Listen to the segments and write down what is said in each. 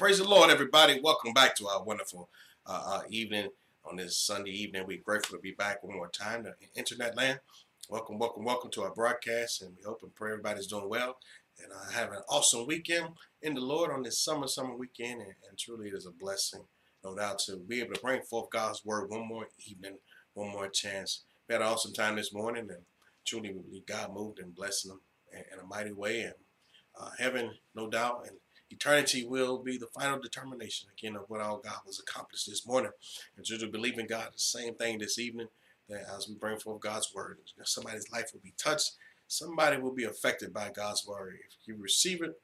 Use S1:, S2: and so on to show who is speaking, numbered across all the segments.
S1: Praise the Lord, everybody. Welcome back to our wonderful uh, uh, evening on this Sunday evening. We're grateful to be back one more time to Internet Land. Welcome, welcome, welcome to our broadcast, and we hope and pray everybody's doing well and uh, having an awesome weekend in the Lord on this summer, summer weekend, and, and truly it is a blessing, no doubt, to be able to bring forth God's word one more evening, one more chance. We had an awesome time this morning, and truly God moved and blessed them in, in a mighty way, and uh, heaven, no doubt, and eternity will be the final determination again of what all God was accomplished this morning. And just to believe in God, the same thing this evening, that as we bring forth God's word, somebody's life will be touched, somebody will be affected by God's word. If you receive it,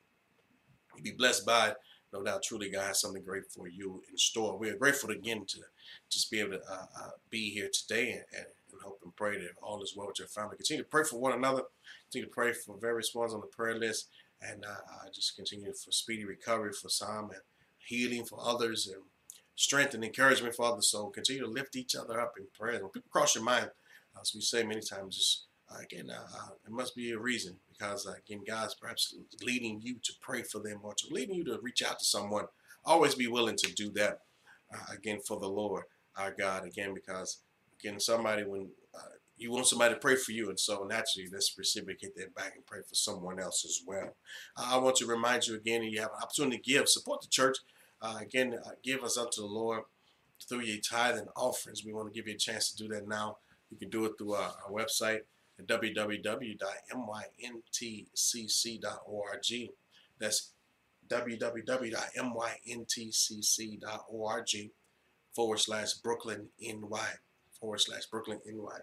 S1: you'll be blessed by it. No doubt, truly, God has something great for you in store. We are grateful again to just be able to uh, uh, be here today and, and, and, hope and pray that all is well with your family. Continue to pray for one another. Continue to pray for various ones on the prayer list and uh, just continue for speedy recovery for some and healing for others and strength and encouragement for others. So continue to lift each other up in prayer. When people cross your mind, as we say many times, just uh, again, uh, uh, it must be a reason because uh, again, God's perhaps leading you to pray for them or to leading you to reach out to someone. Always be willing to do that uh, again for the Lord, our God, again because again somebody when you want somebody to pray for you, and so naturally, let's reciprocate that back and pray for someone else as well. Uh, I want to remind you again, you have an opportunity to give, support the church. Uh, again, uh, give us unto the Lord through your tithe and offerings. We want to give you a chance to do that now. You can do it through our, our website at www.myntcc.org. That's www.myntcc.org forward slash Brooklyn NY forward slash Brooklyn NY.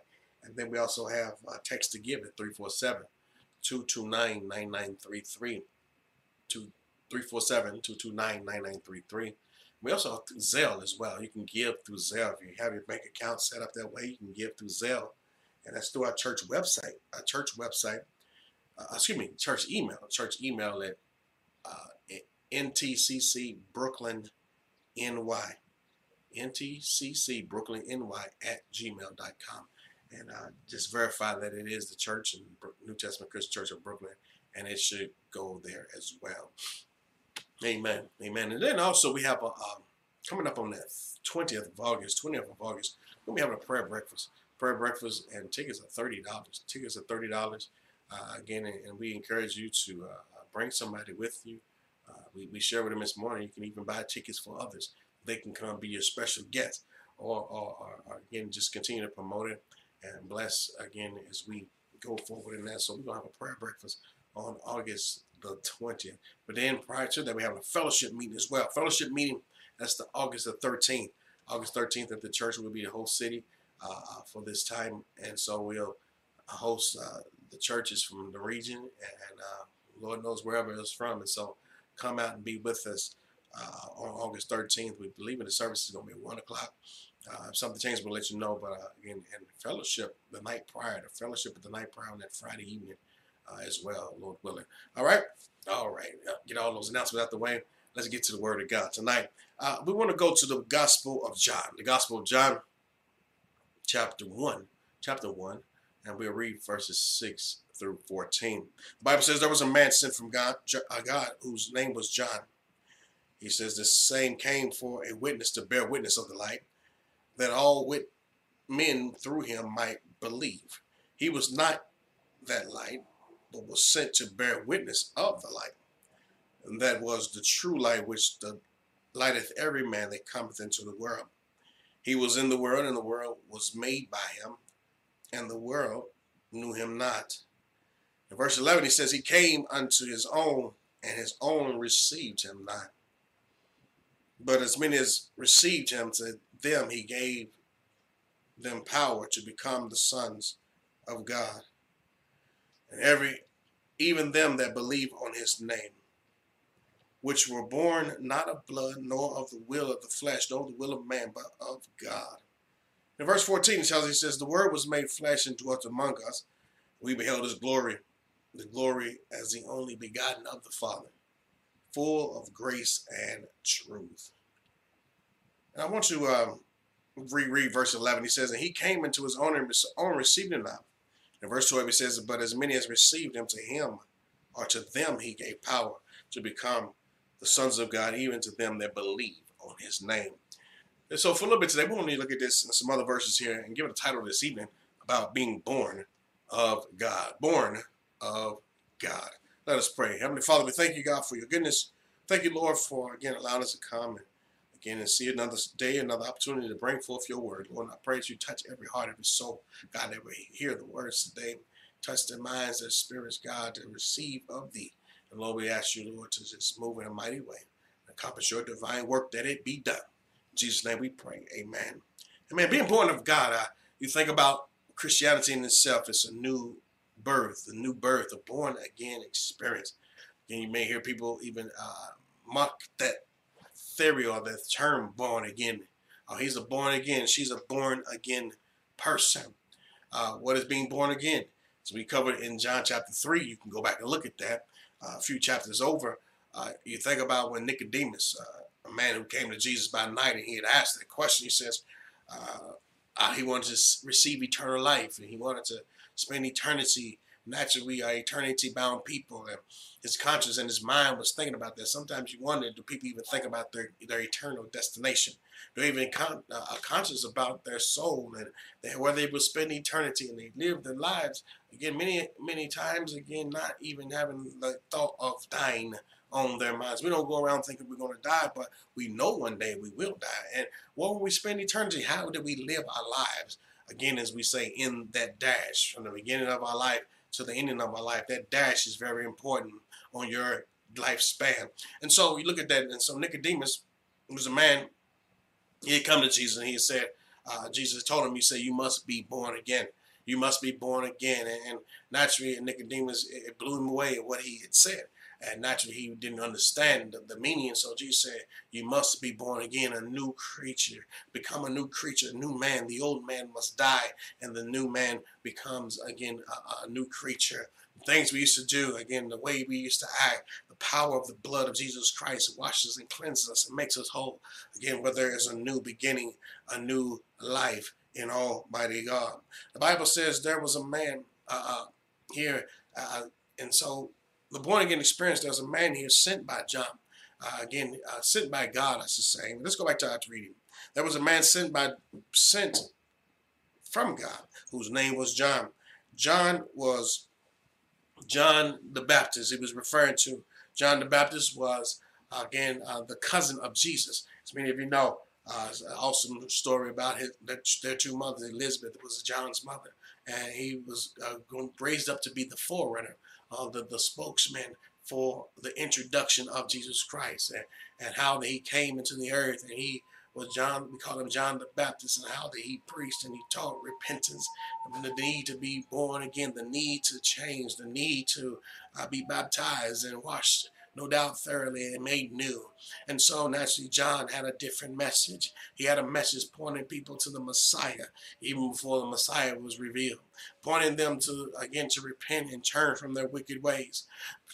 S1: And then we also have uh, text to give at 347 229 9933. 347 229 9933. We also have Zelle as well. You can give through Zelle. If you have your bank account set up that way, you can give through Zelle. And that's through our church website. Our church website, uh, excuse me, church email. Church email at uh, NTCC Brooklyn NY. NTCC Brooklyn NY at gmail.com and uh, just verify that it is the church and New Testament Christian Church of Brooklyn, and it should go there as well. Amen. Amen. And then also we have a um, coming up on that 20th of August, 20th of August, we'll be having a prayer breakfast. Prayer breakfast and tickets are thirty dollars. Tickets are thirty dollars. Uh, again, and, we encourage you to uh, bring somebody with you. Uh, we, we share with them this morning. You can even buy tickets for others. They can come be your special guest, or, or, or again, just continue to promote it and bless again as we go forward in that. So we're gonna have a prayer breakfast on August the 20th. But then prior to that, we have a fellowship meeting as well. Fellowship meeting, that's the August the 13th. August 13th at the church will be the whole city uh, uh, for this time. And so we'll host uh, the churches from the region and uh, Lord knows wherever it's from. And so come out and be with us uh, on August 13th. We believe in the service is going to be 1 o'clock. Uh, something changes, we'll let you know. But uh, again, and fellowship the night prior, the fellowship of the night prior on that Friday evening uh, as well, Lord willing. All right, all right. Get all those announcements out the way. Let's get to the Word of God tonight. Uh, we want to go to the Gospel of John, the Gospel of John, chapter one, chapter one, and we'll read verses six through fourteen. The Bible says there was a man sent from God, uh, God whose name was John. He says the same came for a witness to bear witness of the light that all wit men through him might believe. He was not that light, but was sent to bear witness of the light. And that was the true light which the lighteth every man that cometh into the world. He was in the world, and the world was made by him, and the world knew him not. In verse 11, he says, He came unto his own, and his own received him not. But as many as received him, to them he gave them power to become the sons of God. And every, even them that believe on his name, which were born not of blood, nor of the will of the flesh, nor the will of man, but of God. In verse 14, it tells, he says, The word was made flesh and dwelt among us. We beheld his glory, the glory as the only begotten of the Father, full of grace and truth. And I want to um, reread verse 11. He says, And he came into his own and his own received him not. In verse 12, he says, But as many as received him to him, or to them he gave power to become the sons of God, even to them that believe on his name. And so for a little bit today, we want to look at this and some other verses here and give it a title this evening about being born of God. Born of God. Let us pray. Heavenly Father, we thank you, God, for your goodness. Thank you, Lord, for again allowing us to come and again and see another day, another opportunity to bring forth your word. Lord, I pray that you touch every heart, every soul. God, that we hear the words today. Touch their minds, their spirits, God, to receive of thee. And Lord, we ask you, Lord, to just move in a mighty way. Accomplish your divine work that it be done. In Jesus' name we pray. Amen. Amen. Being born of God, uh, you think about Christianity in itself, it's a new birth, the new birth, the born again experience. And you may hear people even uh, mock that theory or that term born again. Oh, he's a born again, she's a born again person. Uh, what is being born again? So we covered in John chapter 3. You can go back and look at that uh, a few chapters over. Uh, you think about when Nicodemus, uh, a man who came to Jesus by night, and he had asked that question. He says, uh, uh, he wanted to receive eternal life, and he wanted to spend eternity. Naturally, we are eternity-bound people, and his conscience and his mind was thinking about that. Sometimes you wonder, do people even think about their their eternal destination? Do they even con- uh, conscious about their soul and they, where they will spend eternity and they live their lives again many many times again not even having the thought of dying on their minds. We don't go around thinking we're going to die, but we know one day we will die. And what will we spend eternity? How do we live our lives? Again, as we say, in that dash, from the beginning of our life to the ending of our life, that dash is very important on your lifespan. And so we look at that, and so Nicodemus was a man, he had come to Jesus and he said, uh, Jesus told him, he said, you must be born again. You must be born again. And, and naturally, Nicodemus, it blew him away at what he had said. And naturally, he didn't understand the, the meaning. So Jesus said, You must be born again, a new creature. Become a new creature, a new man. The old man must die, and the new man becomes, again, a, a new creature things we used to do, again, the way we used to act, the power of the blood of Jesus Christ washes and cleanses us and makes us whole. Again, where there is a new beginning, a new life in Almighty God. The Bible says there was a man uh, uh here, uh, and so the born again experience, there's a man here sent by John. Uh, again, uh, sent by God, I should say. Let's go back to our reading. There was a man sent by sent from God, whose name was John. John was John the Baptist. He was referring to John the Baptist was again uh, the cousin of Jesus. As many of you know, uh, it's an awesome story about his their two mothers. Elizabeth was John's mother, and he was uh, raised up to be the forerunner uh, the, the spokesman for the introduction of Jesus Christ and, and how that he came into the earth and he was John, we call him John the Baptist, and how that he preached and he taught repentance, the need to be born again, the need to change, the need to uh, be baptized and washed no doubt thoroughly and made new. And so naturally John had a different message. He had a message pointing people to the Messiah, even before the Messiah was revealed. Pointing them to again to repent and turn from their wicked ways.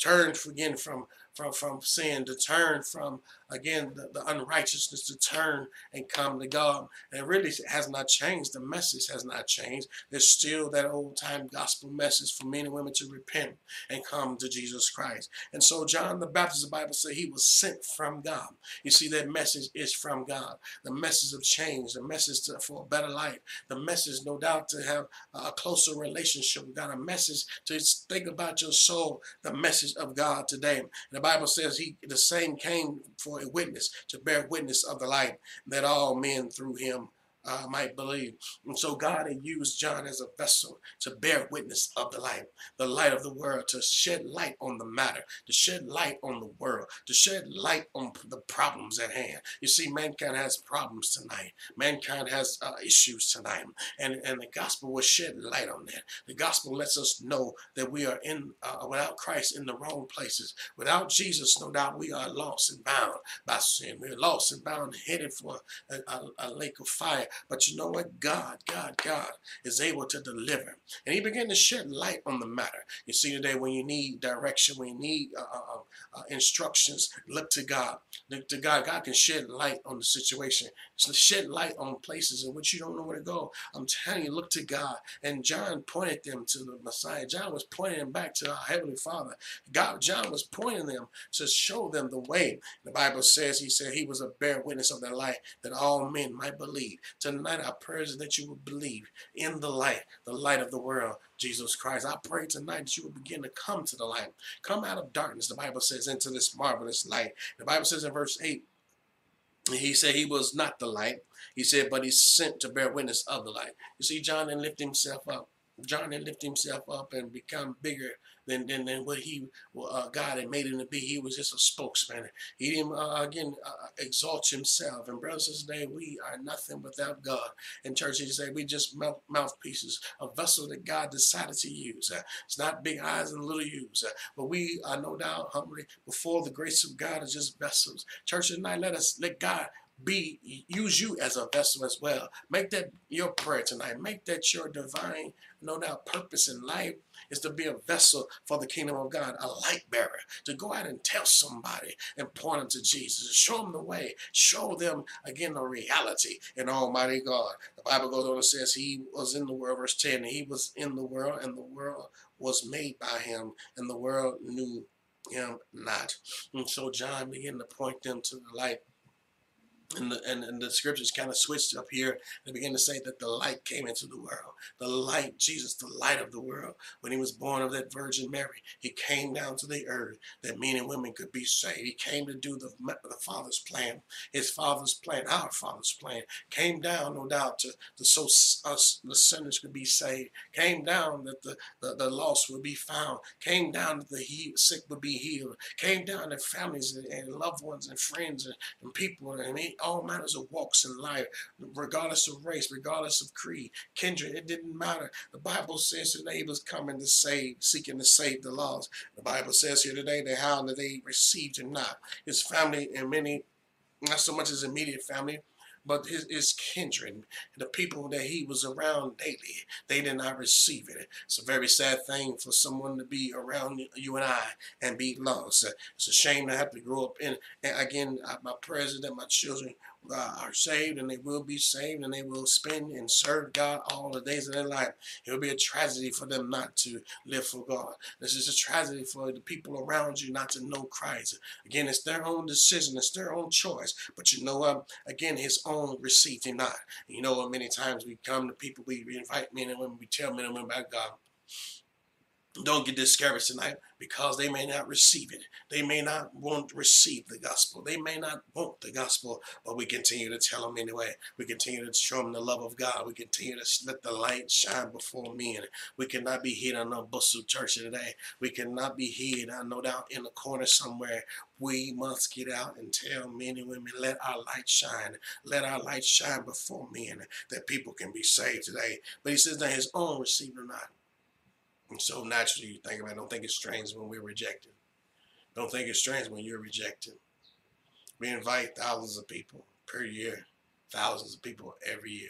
S1: Turn again from from, from sin, to turn from, again, the, the unrighteousness, to turn and come to God. And really has not changed. The message has not changed. There's still that old time gospel message for men and women to repent and come to Jesus Christ. And so John the Baptist, the Bible says he was sent from God. You see, that message is from God. The message of change, the message to, for a better life, the message, no doubt, to have a closer relationship with God, a message to think about your soul, the message of God today. And the Bible says he the same came for a witness to bear witness of the light. That all men through him uh, might believe. And so God had used John as a vessel to bear witness of the light, the light of the world, to shed light on the matter, to shed light on the world, to shed light on the problems at hand. You see, mankind has problems tonight. Mankind has uh, issues tonight. And, and the gospel will shed light on that. The gospel lets us know that we are in uh, without Christ in the wrong places. Without Jesus, no doubt we are lost and bound by sin. We're lost and bound, headed for a, a, a lake of fire But you know what? God, God, God is able to deliver. And he began to shed light on the matter. You see today when you need direction, when you need uh, uh, uh, uh instructions, look to God. Look to God. God can shed light on the situation. So shed light on places in which you don't know where to go. I'm telling you, look to God. And John pointed them to the Messiah. John was pointing them back to our Heavenly Father. God, John was pointing them to show them the way. The Bible says he said he was a bear witness of the light that all men might believe. Tonight, our prayers is that you will believe in the light, the light of the world, Jesus Christ. I pray tonight that you will begin to come to the light. Come out of darkness, the Bible says, into this marvelous light. The Bible says in verse 8, he said he was not the light. He said, but he's sent to bear witness of the light. You see, John didn't lift himself up. John didn't lift himself up and become bigger than than, than what he uh, God had made him to be. He was just a spokesman. He didn't uh, again uh, exalt himself. And brothers and sisters, we are nothing without God. In church, he say we just mouth, mouthpieces, a vessel that God decided to use. Uh, it's not big eyes and little U's, uh, but we are no doubt humbly before the grace of God as just vessels. Church tonight, let us let God be use you as a vessel as well. Make that your prayer tonight. Make that your divine, no doubt, purpose in life is to be a vessel for the kingdom of God, a light bearer, to go out and tell somebody and point them to Jesus, show them the way, show them again the reality in Almighty God. The Bible goes on and says he was in the world, verse 10, he was in the world, and the world was made by him, and the world knew him not. And so John began to point them to the light and the, and, and the scriptures kind of switched up here and begin to say that the light came into the world. The light, Jesus, the light of the world. When he was born of that Virgin Mary, he came down to the earth that men and women could be saved. He came to do the, the Father's plan, his Father's plan, our Father's plan. Came down, no doubt, to, to so us, the sinners could be saved. Came down that the, the, the lost would be found. Came down that the he, sick would be healed. Came down that families and, and loved ones and friends and, and people and all manners of walks in life, regardless of race, regardless of creed, kindred. It didn't matter. The Bible says that neighbors coming to save, seeking to save the lost. The Bible says here today that how that they received him not. His family and many, not so much his immediate family, but his, kindred, the people that he was around daily, they did not receive it. It's a very sad thing for someone to be around you and I and be lost. It's a shame to have to grow up in. Uh, and again, my prayers that my children uh, are saved and they will be saved and they will spend and serve God all the days of their life. It will be a tragedy for them not to live for God. This is a tragedy for the people around you not to know Christ. Again, it's their own decision, it's their own choice. But you know what? Again, his own received him not. You know? Many times we come to people, we invite men and women, we tell men and women about God. Don't get discouraged tonight because they may not receive it. They may not want to receive the gospel. They may not want the gospel, but we continue to tell them anyway. We continue to show them the love of God. We continue to let the light shine before men. We cannot be hid on a bustle church today. We cannot be hid, I no doubt, in a corner somewhere. We must get out and tell men and women, let our light shine. Let our light shine before men that people can be saved today. But he says that his own receive or not. And so naturally you think about it, don't think it's strange when we're rejected. Don't think it's strange when you're rejected. We invite thousands of people per year, thousands of people every year.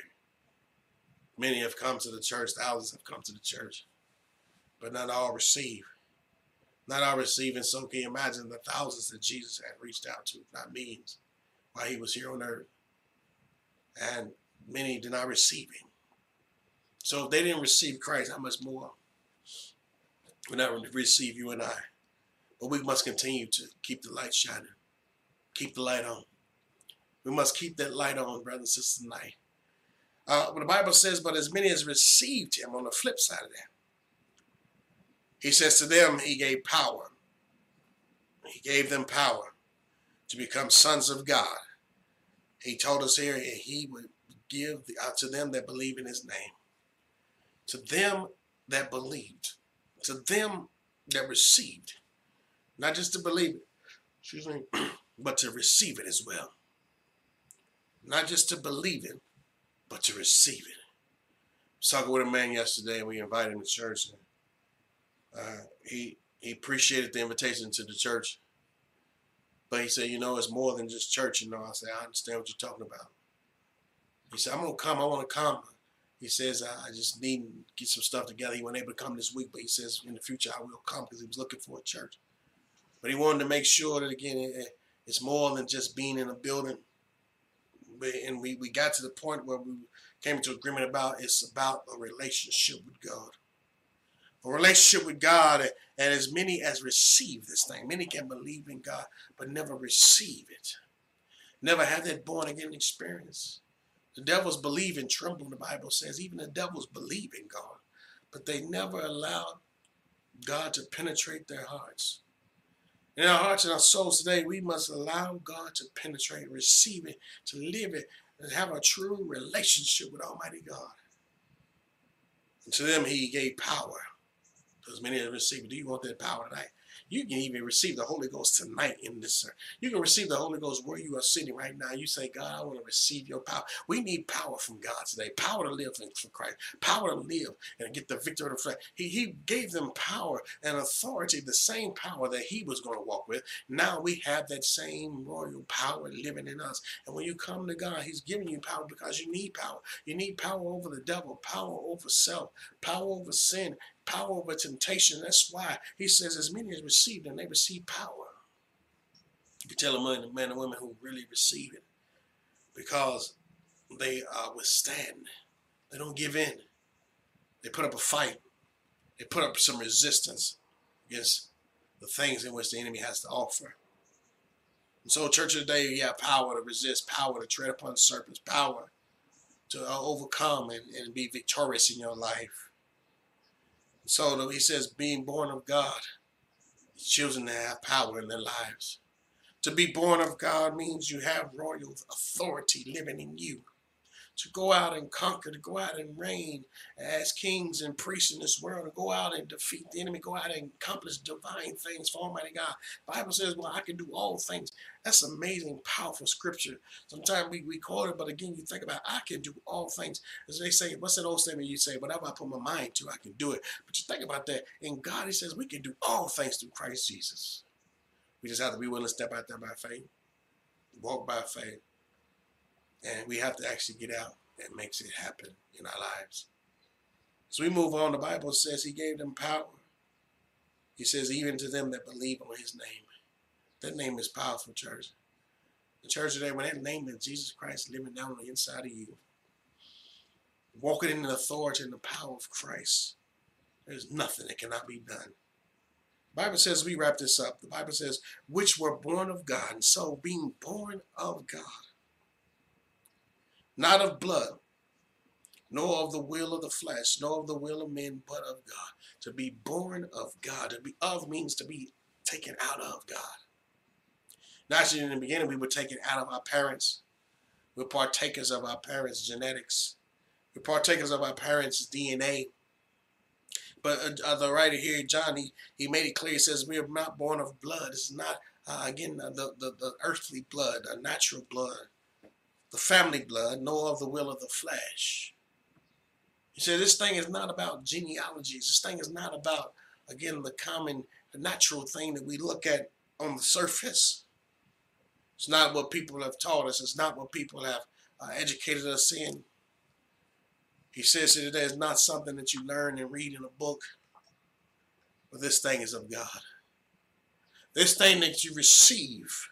S1: Many have come to the church, thousands have come to the church, but not all receive. Not all receive, and so can you imagine the thousands that Jesus had reached out to, not millions, while he was here on earth. And many did not receive him. So if they didn't receive Christ, how much more will not receive you and I. But we must continue to keep the light shining. Keep the light on. We must keep that light on, brothers and sisters, tonight. Uh, the Bible says, but as many as received him on the flip side of that, he says to them, he gave power. He gave them power to become sons of God. He told us here and he would give out to them that believe in his name. To them that believed to them that received, not just to believe it, excuse me, but to receive it as well. Not just to believe it, but to receive it. I was talking with a man yesterday, and we invited him to church. And, uh, he he appreciated the invitation to the church, but he said, you know, it's more than just church. You know, I said, I understand what you're talking about. He said, I'm to come. I want to come. He says, I just need to get some stuff together. He wasn't able to come this week, but he says, in the future, I will come because he was looking for a church. But he wanted to make sure that, again, it, it's more than just being in a building. And we, we got to the point where we came to agreement about it's about a relationship with God. A relationship with God, and as many as receive this thing, many can believe in God, but never receive it. Never have that born again experience. The devils believe and tremble, the Bible says. Even the devils believe in God, but they never allowed God to penetrate their hearts. In our hearts and our souls today, we must allow God to penetrate, receive it, to live it, and have a true relationship with Almighty God. And to them, He gave power. As many have received, do you want that power tonight? You can even receive the Holy Ghost tonight in this service. You can receive the Holy Ghost where you are sitting right now. You say, God, I want to receive your power. We need power from God today. Power to live for Christ. Power to live and get the victory of the flesh. He, he gave them power and authority, the same power that he was going to walk with. Now we have that same royal power living in us. And when you come to God, he's giving you power because you need power. You need power over the devil, power over self, power over sin, power over temptation. That's why he says, as many as received and they receive power. You can tell among the men and women who really receive it because they uh, withstand. They don't give in. They put up a fight. They put up some resistance against the things in which the enemy has to offer. And so, church of today, you have power to resist, power to tread upon serpents, power to uh, overcome and, and be victorious in your life. So he says, being born of God, children to have power in their lives. To be born of God means you have royal authority living in you to go out and conquer, to go out and reign as kings and priests in this world, to go out and defeat the enemy, go out and accomplish divine things for Almighty God. Bible says, well, I can do all things. That's amazing, powerful scripture. Sometimes we, we call it, but again, you think about, I can do all things. As they say, what's that old statement you say, whatever I put my mind to, I can do it. But you think about that. In God, he says we can do all things through Christ Jesus. We just have to be willing to step out there by faith, walk by faith, and we have to actually get out and makes it happen in our lives. So we move on. The Bible says he gave them power. He says, even to them that believe on his name. That name is powerful, church. The church today, when that name is Jesus Christ living down on the inside of you, walking in the authority and the power of Christ, there's nothing that cannot be done. The Bible says, we wrap this up. The Bible says, which were born of God. And so being born of God not of blood, nor of the will of the flesh, nor of the will of men, but of God. To be born of God. To be of means to be taken out of God. Naturally, in the beginning, we were taken out of our parents. We're partakers of our parents' genetics. We're partakers of our parents' DNA. But uh, the writer here, John, he, he made it clear. He says, We are not born of blood. It's not, uh, again, the, the, the earthly blood, a natural blood the family blood, nor of the will of the flesh. He said, This thing is not about genealogies. This thing is not about, again, the common, the natural thing that we look at on the surface. It's not what people have taught us. It's not what people have uh, educated us in. He says that it is not something that you learn and read in a book, but this thing is of God. This thing that you receive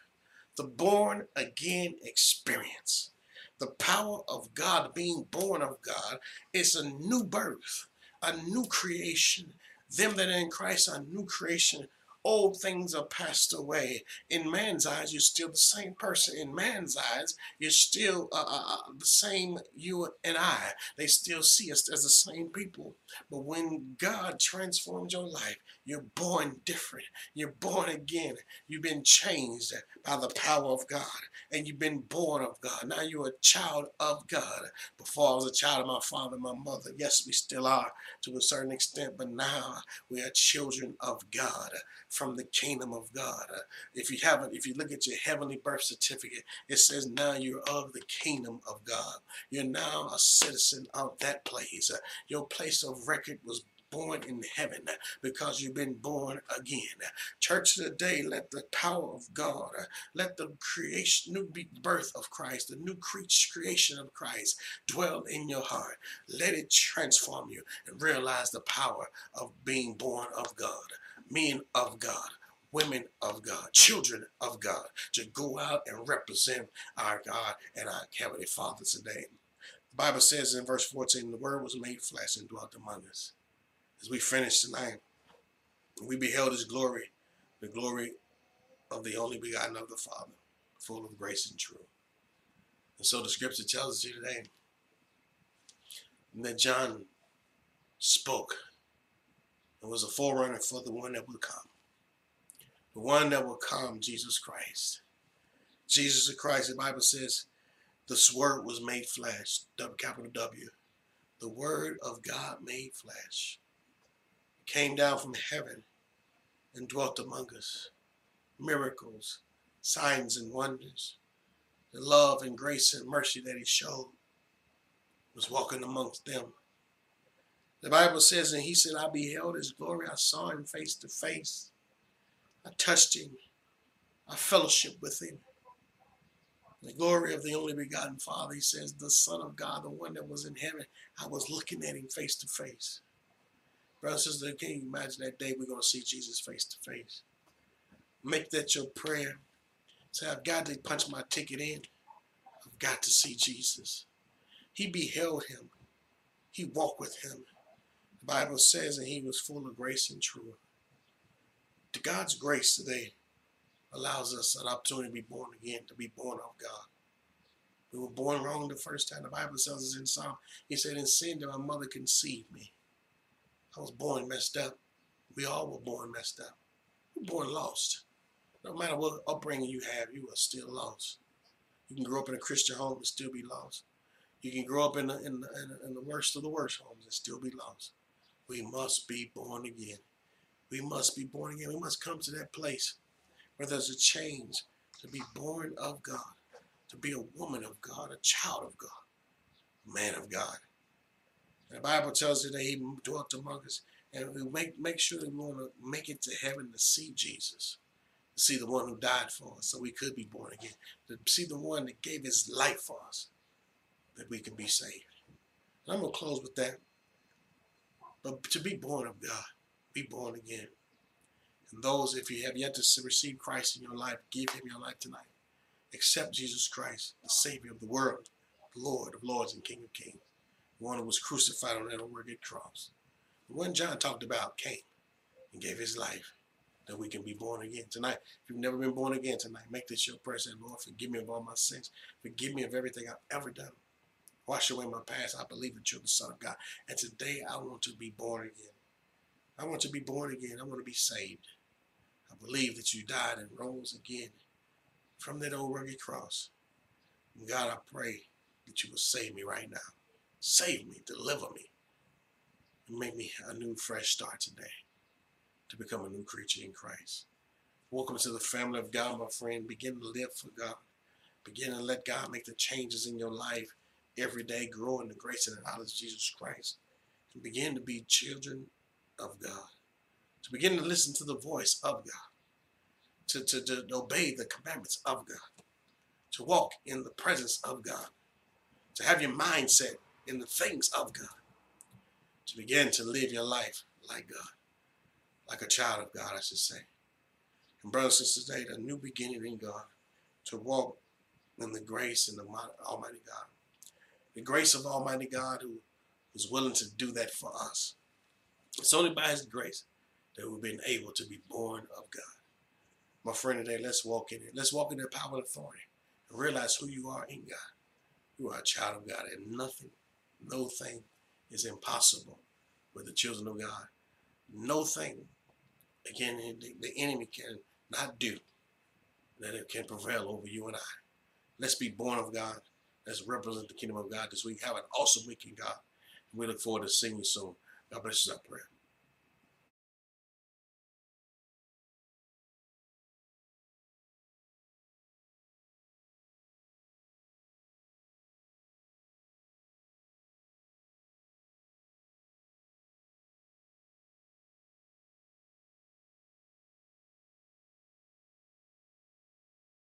S1: the born again experience. The power of God, being born of God, is a new birth, a new creation. Them that are in Christ are new creation old things are passed away. In man's eyes, you're still the same person. In man's eyes, you're still uh, uh, uh, the same you and I. They still see us as the same people. But when God transforms your life, you're born different. You're born again. You've been changed by the power of God. And you've been born of God. Now you're a child of God. Before I was a child of my father and my mother. Yes, we still are to a certain extent. But now we are children of God from the kingdom of God. If you haven't, if you look at your heavenly birth certificate, it says now you're of the kingdom of God. You're now a citizen of that place. Your place of record was born in heaven because you've been born again. Church today, let the power of God, let the creation, new birth of Christ, the new creation of Christ dwell in your heart. Let it transform you and realize the power of being born of God, men of God women of God, children of God, to go out and represent our God and our Heavenly Father today. The Bible says in verse 14, the Word was made flesh and dwelt among us. As we finish tonight, we beheld His glory, the glory of the only begotten of the Father, full of grace and truth. And so the scripture tells us here today that John spoke and was a forerunner for the one that would come the one that will come, Jesus Christ. Jesus Christ, the Bible says, this word was made flesh, capital W. The word of God made flesh. Came down from heaven and dwelt among us. Miracles, signs and wonders. The love and grace and mercy that he showed was walking amongst them. The Bible says, and he said, I beheld his glory. I saw him face to face. I touched him. I fellowship with him. The glory of the only begotten Father, he says, the Son of God, the one that was in heaven, I was looking at him face to face. Brothers and sisters, can you imagine that day we're going to see Jesus face to face? Make that your prayer. Say, I've got to punch my ticket in. I've got to see Jesus. He beheld him. He walked with him. The Bible says, and he was full of grace and truth. To God's grace today allows us an opportunity to be born again, to be born of God. We were born wrong the first time. The Bible tells us in Psalm, he said, in sin did my mother conceive me. I was born messed up. We all were born messed up. We were born lost. No matter what upbringing you have, you are still lost. You can grow up in a Christian home and still be lost. You can grow up in the, in the, in the worst of the worst homes and still be lost. We must be born again. We must be born again. We must come to that place where there's a change to be born of God, to be a woman of God, a child of God, a man of God. The Bible tells us that he dwelt among us, and we make, make sure that we want to make it to heaven to see Jesus, to see the one who died for us so we could be born again, to see the one that gave his life for us, that we can be saved. And I'm going to close with that. But to be born of God, be born again. And those, if you have yet to receive Christ in your life, give him your life tonight. Accept Jesus Christ, the Savior of the world, the Lord of lords and King of kings, one who was crucified on that old rugged cross. The one John talked about came and gave his life that we can be born again. Tonight, if you've never been born again tonight, make this your prayer. Say, Lord, forgive me of all my sins. Forgive me of everything I've ever done. Wash away my past. I believe that you're the Son of God. And today I want to be born again. I want to be born again. I want to be saved. I believe that you died and rose again from that old rugged cross. And God, I pray that you will save me right now. Save me, deliver me, and make me a new, fresh start today to become a new creature in Christ. Welcome to the family of God, my friend. Begin to live for God. Begin to let God make the changes in your life every day. Grow in the grace and the knowledge of Jesus Christ. And begin to be children of God, to begin to listen to the voice of God, to, to, to obey the commandments of God, to walk in the presence of God, to have your mindset in the things of God, to begin to live your life like God, like a child of God, I should say. And brothers and sisters, today, a new beginning in God, to walk in the grace and the Almighty God. The grace of Almighty God who was willing to do that for us. It's only by His grace that we've been able to be born of God. My friend today, let's walk in it. Let's walk in the power and authority and realize who you are in God. You are a child of God, and nothing, no thing is impossible with the children of God. No thing, again, the, enemy can not do that it can prevail over you and I. Let's be born of God. Let's represent the kingdom of God this week. Have an awesome week in God. We look forward to seeing you soon. God bless you, our prayer.